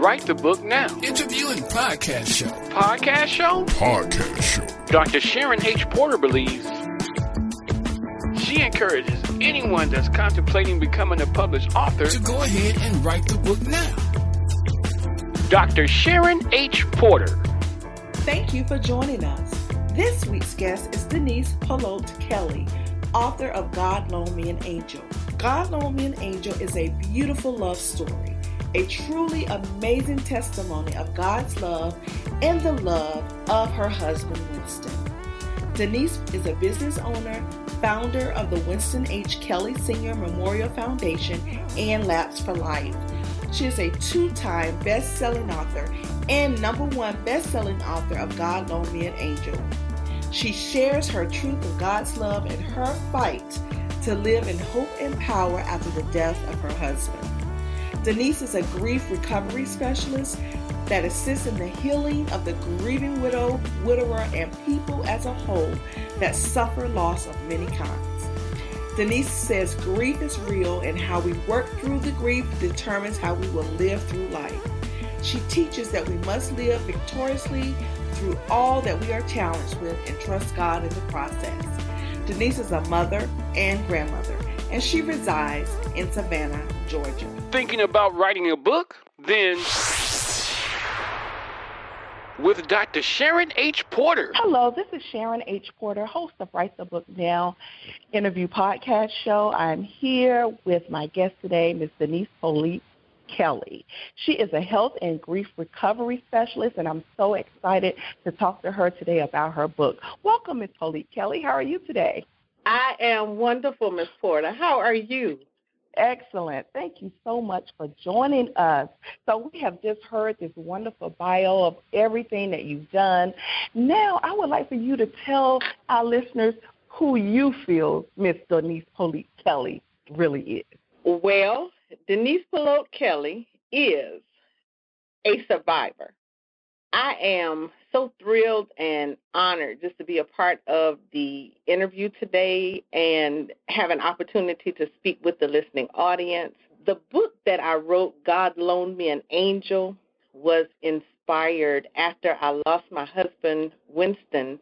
Write the book now. Interviewing podcast show. Podcast show? Podcast show. Dr. Sharon H. Porter believes she encourages anyone that's contemplating becoming a published author to go ahead and write the book now. Dr. Sharon H. Porter. Thank you for joining us. This week's guest is Denise Polote Kelly, author of God Loaned Me an Angel. God Loaned Me an Angel is a beautiful love story a truly amazing testimony of God's love and the love of her husband, Winston. Denise is a business owner, founder of the Winston H. Kelly Senior Memorial Foundation and Laps for Life. She is a two time best selling author and number one best selling author of God Loaned Me an Angel. She shares her truth of God's love and her fight to live in hope and power after the death of her husband. Denise is a grief recovery specialist that assists in the healing of the grieving widow, widower, and people as a whole that suffer loss of many kinds. Denise says grief is real and how we work through the grief determines how we will live through life. She teaches that we must live victoriously through all that we are challenged with and trust God in the process. Denise is a mother and grandmother, and she resides in Savannah, Georgia. Thinking about writing a book? Then with Dr. Sharon H. Porter. Hello, this is Sharon H. Porter, host of Write the Book Now interview podcast show. I'm here with my guest today, Ms. Denise Polote Kelly. She is a health and grief recovery specialist, and I'm so excited to talk to her today about her book. Welcome, Ms. Polote Kelly. How are you today? I am wonderful, Ms. Porter. How are you? Excellent. Thank you so much for joining us. So, we have just heard this wonderful bio of everything that you've done. Now, I would like for you to tell our listeners who you feel Miss Denise Polote Kelly really is. Well, Denise Polote Kelly is a survivor. I am so thrilled and honored just to be a part of the interview today and have an opportunity to speak with the listening audience. The book that I wrote, God Loaned Me an Angel, was inspired after I lost my husband, Winston,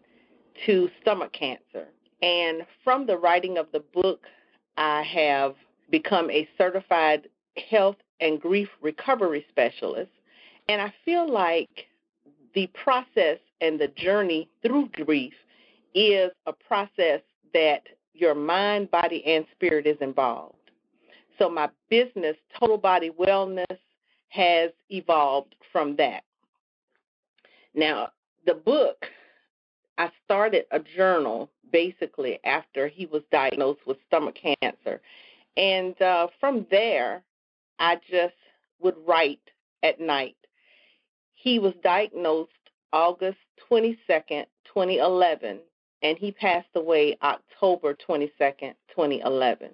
to stomach cancer. And from the writing of the book, I have become a certified health and grief recovery specialist. And I feel like the process and the journey through grief is a process that your mind, body, and spirit is involved. So my business, Total Body Wellness, has evolved from that. Now, the book, I started a journal basically after he was diagnosed with stomach cancer. And uh, from there, I just would write at night he was diagnosed August 22nd, 2011, and he passed away October 22nd, 2011.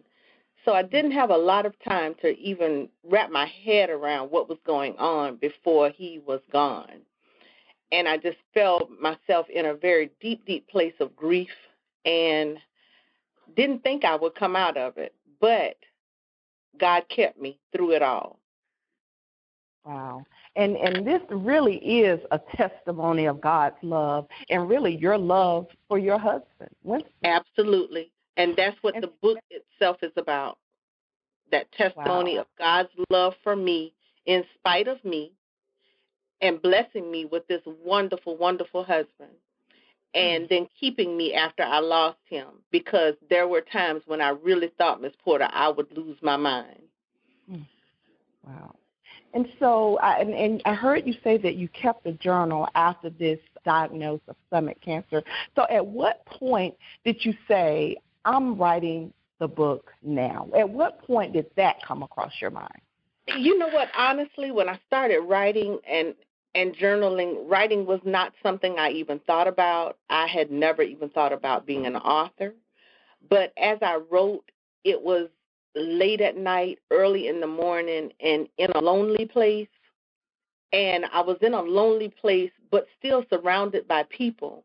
So I didn't have a lot of time to even wrap my head around what was going on before he was gone. And I just felt myself in a very deep, deep place of grief and didn't think I would come out of it. But God kept me through it all. Wow. And and this really is a testimony of God's love and really your love for your husband. Winston. Absolutely. And that's what and, the book itself is about. That testimony wow. of God's love for me in spite of me and blessing me with this wonderful, wonderful husband. And mm. then keeping me after I lost him because there were times when I really thought, Miss Porter, I would lose my mind. Mm. Wow. And so, I, and, and I heard you say that you kept a journal after this diagnosis of stomach cancer. So, at what point did you say, I'm writing the book now? At what point did that come across your mind? You know what? Honestly, when I started writing and and journaling, writing was not something I even thought about. I had never even thought about being an author. But as I wrote, it was late at night, early in the morning, and in a lonely place. And I was in a lonely place, but still surrounded by people.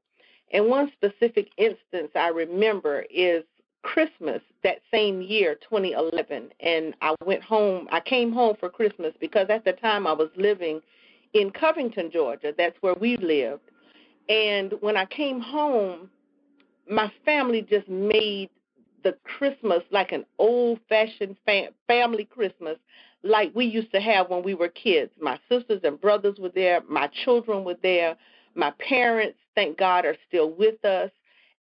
And one specific instance I remember is Christmas that same year, 2011. And I went home, I came home for Christmas because at the time I was living in Covington, Georgia. That's where we lived. And when I came home, my family just made the Christmas like an old fashioned fam- family Christmas like we used to have when we were kids. My sisters and brothers were there, my children were there, my parents, thank God, are still with us.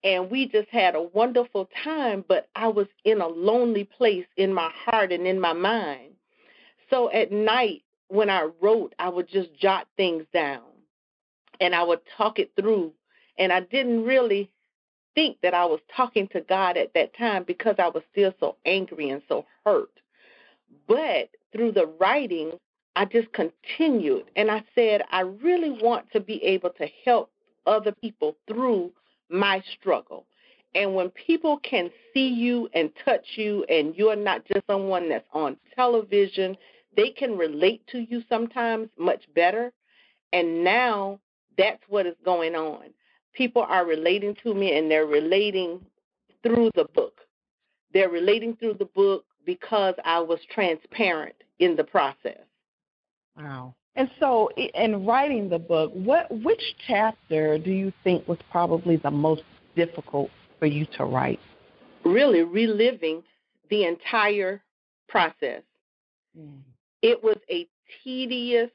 And we just had a wonderful time, but I was in a lonely place in my heart and in my mind. So at night, when I wrote, I would just jot things down and I would talk it through. And I didn't really think that I was talking to God at that time because I was still so angry and so hurt. But through the writing, I just continued and I said, I really want to be able to help other people through my struggle. And when people can see you and touch you, and you're not just someone that's on television, they can relate to you sometimes much better. And now that's what is going on people are relating to me and they're relating through the book. They're relating through the book because I was transparent in the process. Wow. And so, in writing the book, what which chapter do you think was probably the most difficult for you to write? Really, reliving the entire process. Mm. It was a tedious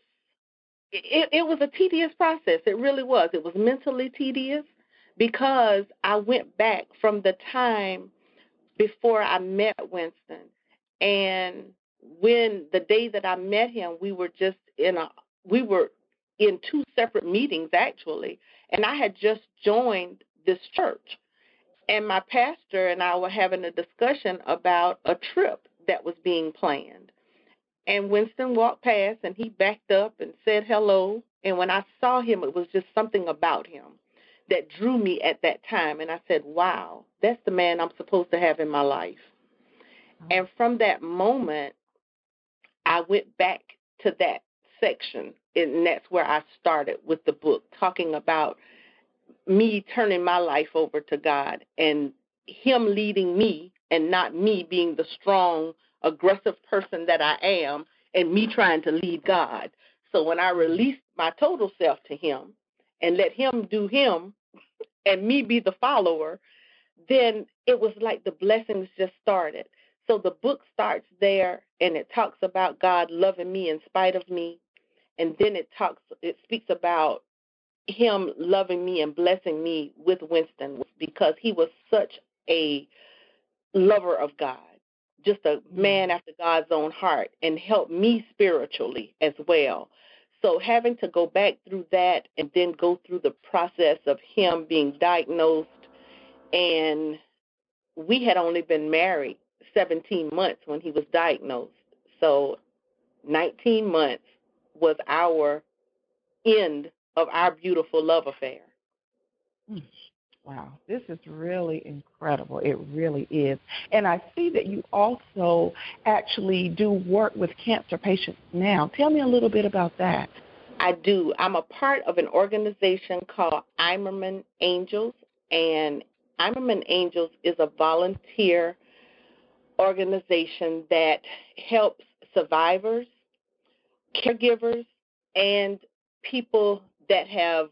it, it was a tedious process. It really was. It was mentally tedious because I went back from the time before I met Winston. And when the day that I met him, we were just in a we were in two separate meetings actually, and I had just joined this church. And my pastor and I were having a discussion about a trip that was being planned. And Winston walked past and he backed up and said hello. And when I saw him, it was just something about him that drew me at that time. And I said, wow, that's the man I'm supposed to have in my life. Uh-huh. And from that moment, I went back to that section. And that's where I started with the book, talking about me turning my life over to God and Him leading me and not me being the strong aggressive person that I am and me trying to lead God. So when I released my total self to Him and let Him do Him and me be the follower, then it was like the blessings just started. So the book starts there and it talks about God loving me in spite of me. And then it talks it speaks about him loving me and blessing me with Winston because he was such a lover of God just a man mm. after God's own heart and help me spiritually as well. So having to go back through that and then go through the process of him being diagnosed and we had only been married 17 months when he was diagnosed. So 19 months was our end of our beautiful love affair. Wow, this is really incredible. It really is. And I see that you also actually do work with cancer patients now. Tell me a little bit about that. I do. I'm a part of an organization called Imerman Angels, and Imerman Angels is a volunteer organization that helps survivors, caregivers, and people that have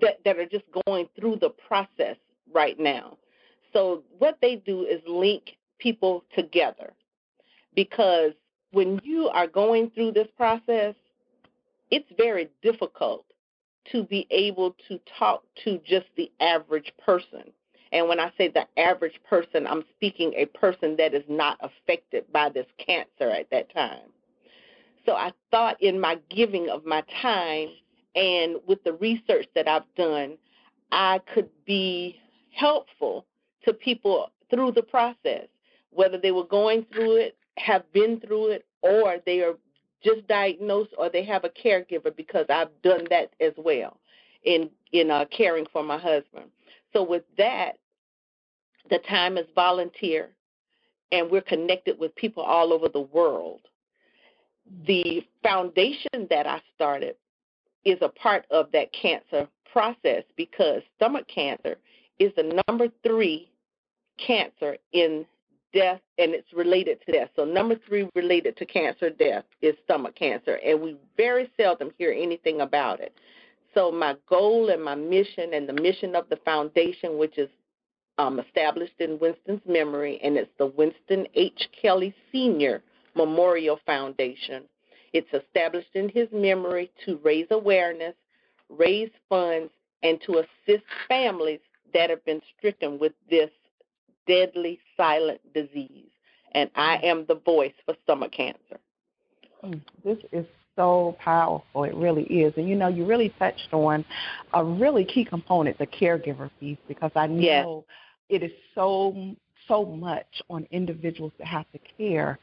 that, that are just going through the process right now. So what they do is link people together because when you are going through this process, it's very difficult to be able to talk to just the average person. And when I say the average person, I'm speaking a person that is not affected by this cancer at that time. So I thought in my giving of my time and with the research that I've done, I could be helpful to people through the process, whether they were going through it, have been through it, or they are just diagnosed or they have a caregiver because I've done that as well in in uh, caring for my husband. So with that, the time is volunteer, and we're connected with people all over the world. The foundation that I started is a part of that cancer process because stomach cancer is the number three cancer in death and it's related to death. So number three related to cancer death is stomach cancer, and we very seldom hear anything about it. So my goal and my mission and the mission of the foundation, which is um, established in Winston's memory, and it's the Winston H. Kelly Senior Memorial Foundation. It's established in his memory to raise awareness, raise funds, and to assist families that have been stricken with this deadly silent disease. And I am the voice for stomach cancer. Mm, this is so powerful. It really is. And you know, you really touched on a really key component, the caregiver piece, because I know yes. it is so so much on individuals that have to care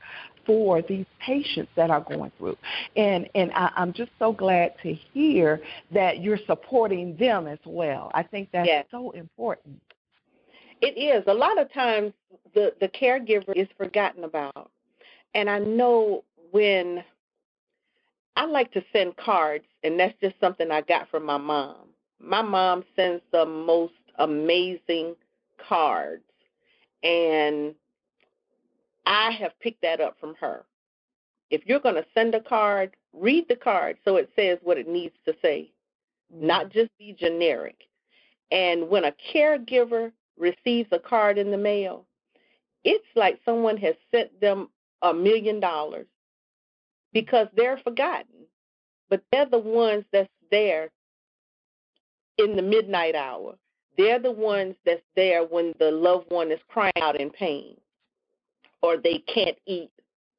for these patients that are going through. And and I, I'm just so glad to hear that you're supporting them as well. I think that's yes. so important. It is. A lot of times the, the caregiver is forgotten about. And I know when I like to send cards, and that's just something I got from my mom. My mom sends the most amazing cards, and I have picked that up from her. If you're going to send a card, read the card so it says what it needs to say, not mm-hmm. just be generic. And when a caregiver receives a card in the mail, it's like someone has sent them a million dollars because they're forgotten. But they're the ones that's there in the midnight hour. They're the ones that's there when the loved one is crying out in pain, or they can't eat,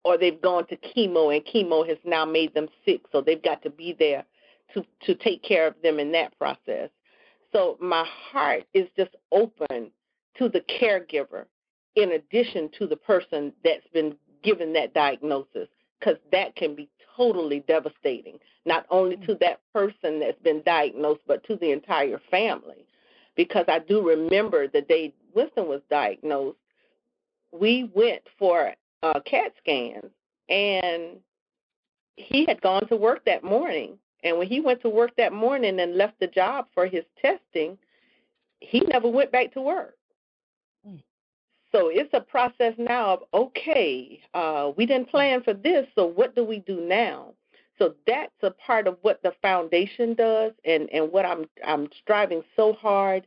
or they've gone to chemo and chemo has now made them sick, so they've got to be there to to take care of them in that process. So my heart is just open to the caregiver in addition to the person that's been given that diagnosis because that can be totally devastating, not only to mm. that person that's been diagnosed, but to the entire family. Because I do remember the day Winston was diagnosed, we went for uh, CAT scans, and he had gone to work that morning. And when he went to work that morning and left the job for his testing, he never went back to work. So it's a process now of okay, uh, we didn't plan for this, so what do we do now? So that's a part of what the foundation does, and and what I'm I'm striving so hard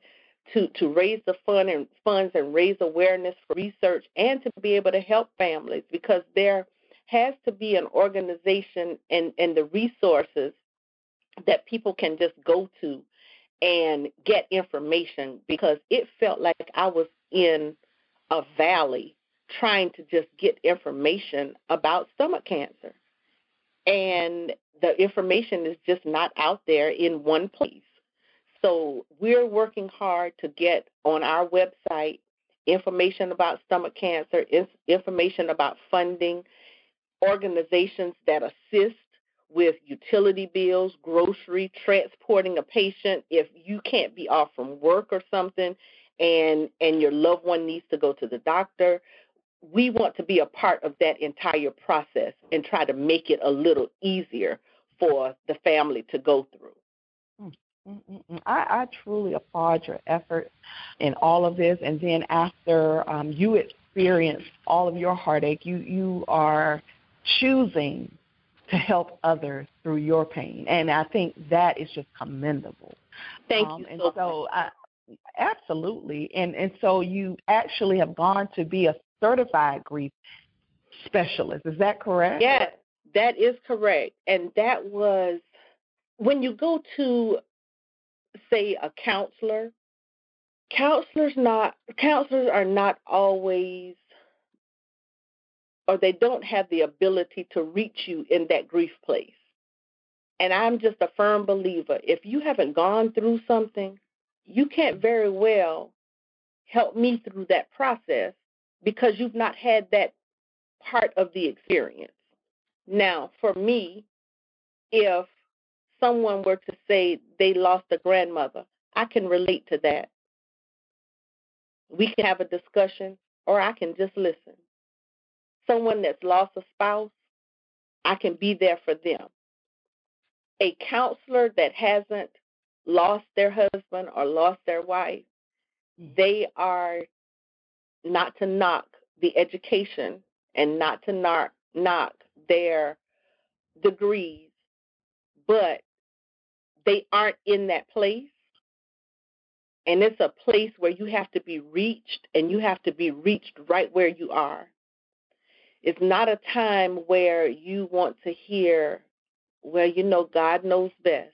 to to raise the fund and funds and raise awareness for research and to be able to help families because there has to be an organization and and the resources that people can just go to and get information because it felt like I was in a valley trying to just get information about stomach cancer. And the information is just not out there in one place. So we're working hard to get on our website information about stomach cancer, information about funding, organizations that assist with utility bills, grocery, transporting a patient. If you can't be off from work or something, and and your loved one needs to go to the doctor we want to be a part of that entire process and try to make it a little easier for the family to go through mm, I, I truly applaud your effort in all of this. And then after um, you experience all of your heartache, you you are choosing to help others through your pain, and I think that is just commendable. Thank um, you. And so, so I, Absolutely. And and so you actually have gone to be a certified grief specialist. Is that correct? Yes, that is correct. And that was when you go to say a counselor, counselors not counselors are not always or they don't have the ability to reach you in that grief place. And I'm just a firm believer if you haven't gone through something, you can't very well help me through that process because you've not had that part of the experience. Now, for me, if someone were to say they lost a grandmother, I can relate to that. We can have a discussion or I can just listen. Someone that's lost a spouse, I can be there for them. A counselor that hasn't lost their husband or lost their wife, mm. they are not to knock the education and not to knock, knock their degrees, but they aren't in that place. And it's a place where you have to be reached and you have to be reached right where you are. It's not a time where you want to hear, well, you know, God knows best.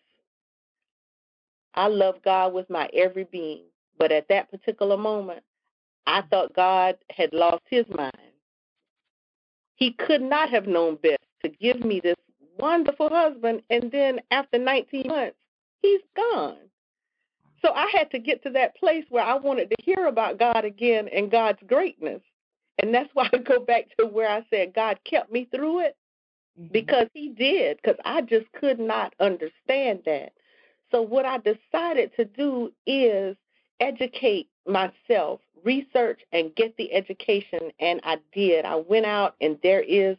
I love God with my every being, but at that particular moment, I thought God had lost his mind. He could not have known best to give me this wonderful husband, and then after 19 months, he's gone. So I had to get to that place where I wanted to hear about God again and God's greatness. And that's why I go back to where I said God kept me through it mm-hmm. because He did, because I just could not understand that. So, what I decided to do is educate myself, research, and get the education. And I did. I went out, and there is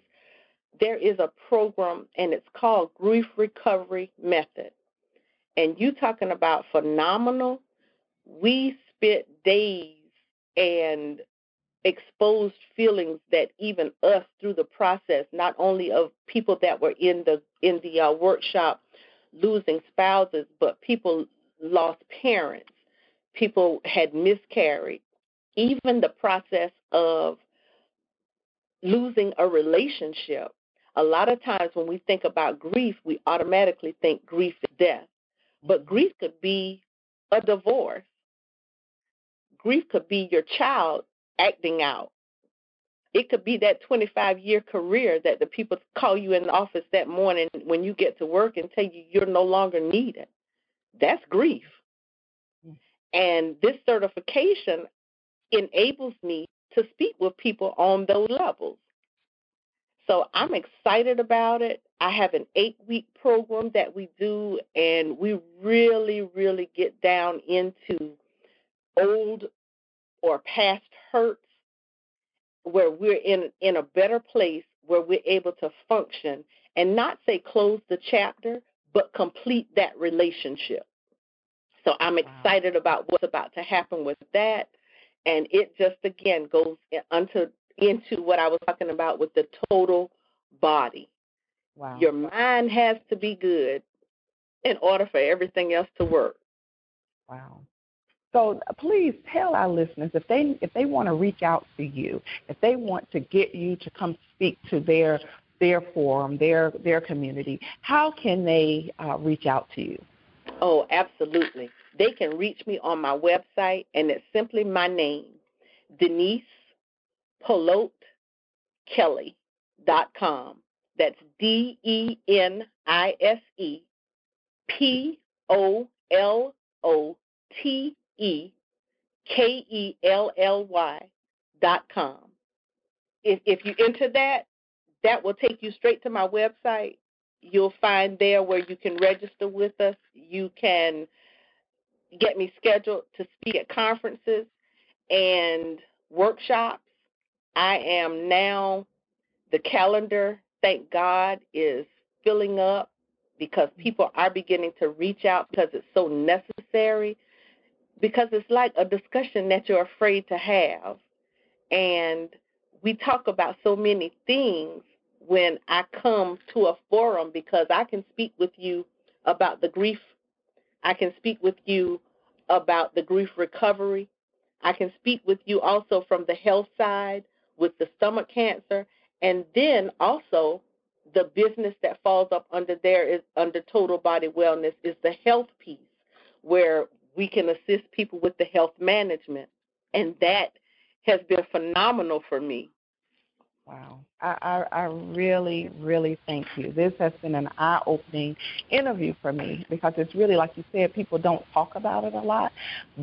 there is a program, and it's called Grief Recovery Method. And you talking about phenomenal? We spent days and exposed feelings that even us through the process, not only of people that were in the in the uh, workshop losing spouses, but people lost parents, people had miscarried, even the process of losing a relationship. A lot of times when we think about grief, we automatically think grief is death. But grief could be a divorce. Grief could be your child acting out. It could be that 25 year career that the people call you in the office that morning when you get to work and tell you you're no longer needed. That's grief. And this certification enables me to speak with people on those levels. So I'm excited about it. I have an eight week program that we do, and we really, really get down into old or past hurts where we're in in a better place where we're able to function and not say close the chapter but complete that relationship so i'm excited wow. about what's about to happen with that. And it just again goes into into what i was talking about with the total body. Wow. Your mind has to be good in order for everything else to work. Wow. So please tell our listeners if they if they want to reach out to you, if they want to get you to come speak to their their forum, their their community, how can they uh, reach out to you? Oh, absolutely. They can reach me on my website, and it's simply my name, Denise Polote Kelly dot com. That's D E N I S E P O L O T E K E L L Y dot com. If, if you enter that, that will take you straight to my website. You'll find there where you can register with us. You can get me scheduled to speak at conferences and workshops. I am now, the calendar, thank God, is filling up because mm-hmm. people are beginning to reach out because it's so necessary because it's like a discussion that you're afraid to have. And we talk about so many things when I come to a forum because I can speak with you about the grief. I can speak with you about the grief recovery. I can speak with you also from the health side with the stomach cancer. And then also the business that falls up under there is under total body wellness is the health piece where we can assist people with the health management. And that has been phenomenal for me. Wow. I, I, I really, really thank you. This has been an eye opening interview for me because it's really, like you said, people don't talk about it a lot.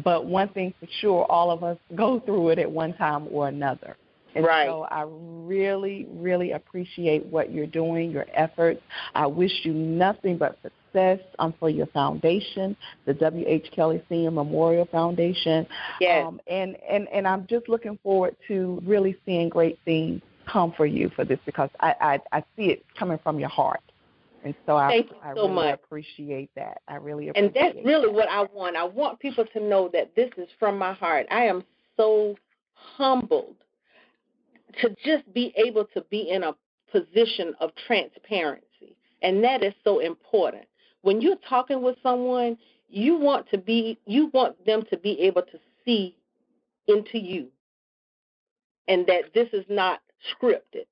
But one thing for sure, all of us go through it at one time or another. And right. so I really, really appreciate what you're doing, your efforts. I wish you nothing but success um, for your foundation, the W.H. Kelly Senior Memorial Foundation. Yes. Um, and, and, and I'm just looking forward to really seeing great things come for you for this because I, I, I see it coming from your heart. And so I, Thank you I so really much. appreciate that. I really appreciate And that's really that. what I want. I want people to know that this is from my heart. I am so humbled to just be able to be in a position of transparency. And that is so important. When you're talking with someone, you want to be you want them to be able to see into you. And that this is not scripted.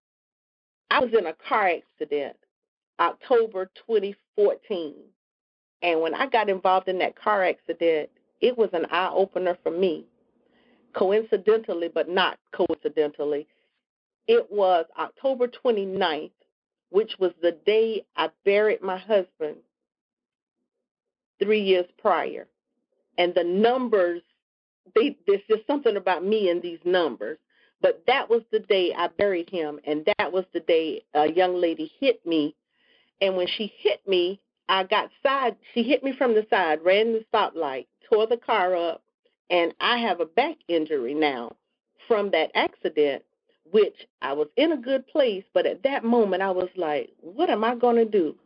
I was in a car accident October 2014. And when I got involved in that car accident, it was an eye opener for me. Coincidentally, but not coincidentally, it was October 29th, which was the day I buried my husband three years prior. And the numbers, they, there's just something about me and these numbers. But that was the day I buried him, and that was the day a young lady hit me. And when she hit me, I got side. She hit me from the side, ran the stoplight, tore the car up, and I have a back injury now from that accident. Which I was in a good place, but at that moment I was like, "What am I going to do?"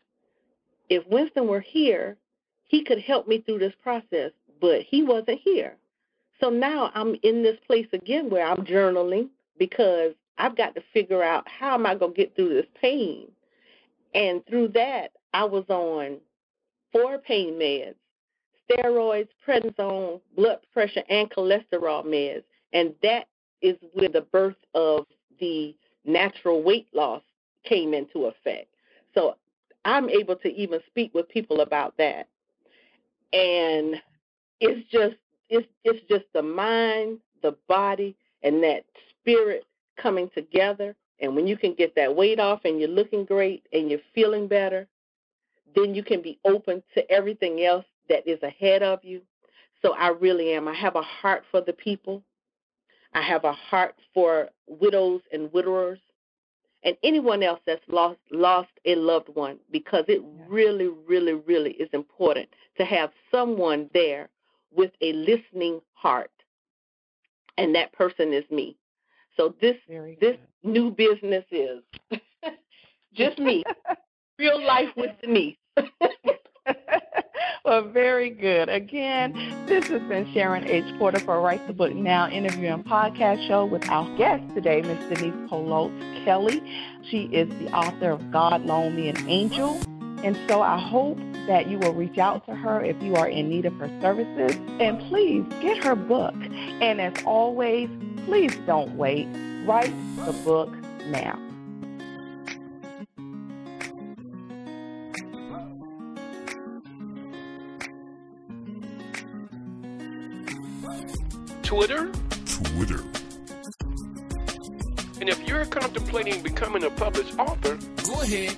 If Winston were here, he could help me through this process, but he wasn't here. So now I'm in this place again where I'm journaling because I've got to figure out how am I going to get through this pain. And through that, I was on four pain meds, steroids, prednisone, blood pressure, and cholesterol meds. And that is where the birth of the natural weight loss came into effect. So I'm able to even speak with people about that. And it's just it's it's just the mind, the body, and that spirit coming together. And when you can get that weight off and you're looking great and you're feeling better, then you can be open to everything else that is ahead of you. So I really am. I have a heart for the people. I have a heart for widows and widowers and anyone else that's lost lost a loved one because it really, really, really is important to have someone there with a listening heart. And that person is me. So this this new business is just me. Real life with Denise. well, very good. Again, this has been Sharon H. Porter for Write the Book Now interview and podcast show with our guest today, Ms. Denise Polote Kelly. She is the author of God Loan Me an Angel. And so I hope that you will reach out to her if you are in need of her services. And please get her book. And as always, please don't wait. Write the book now. Twitter. Twitter. And if you're contemplating becoming a published author, Go ahead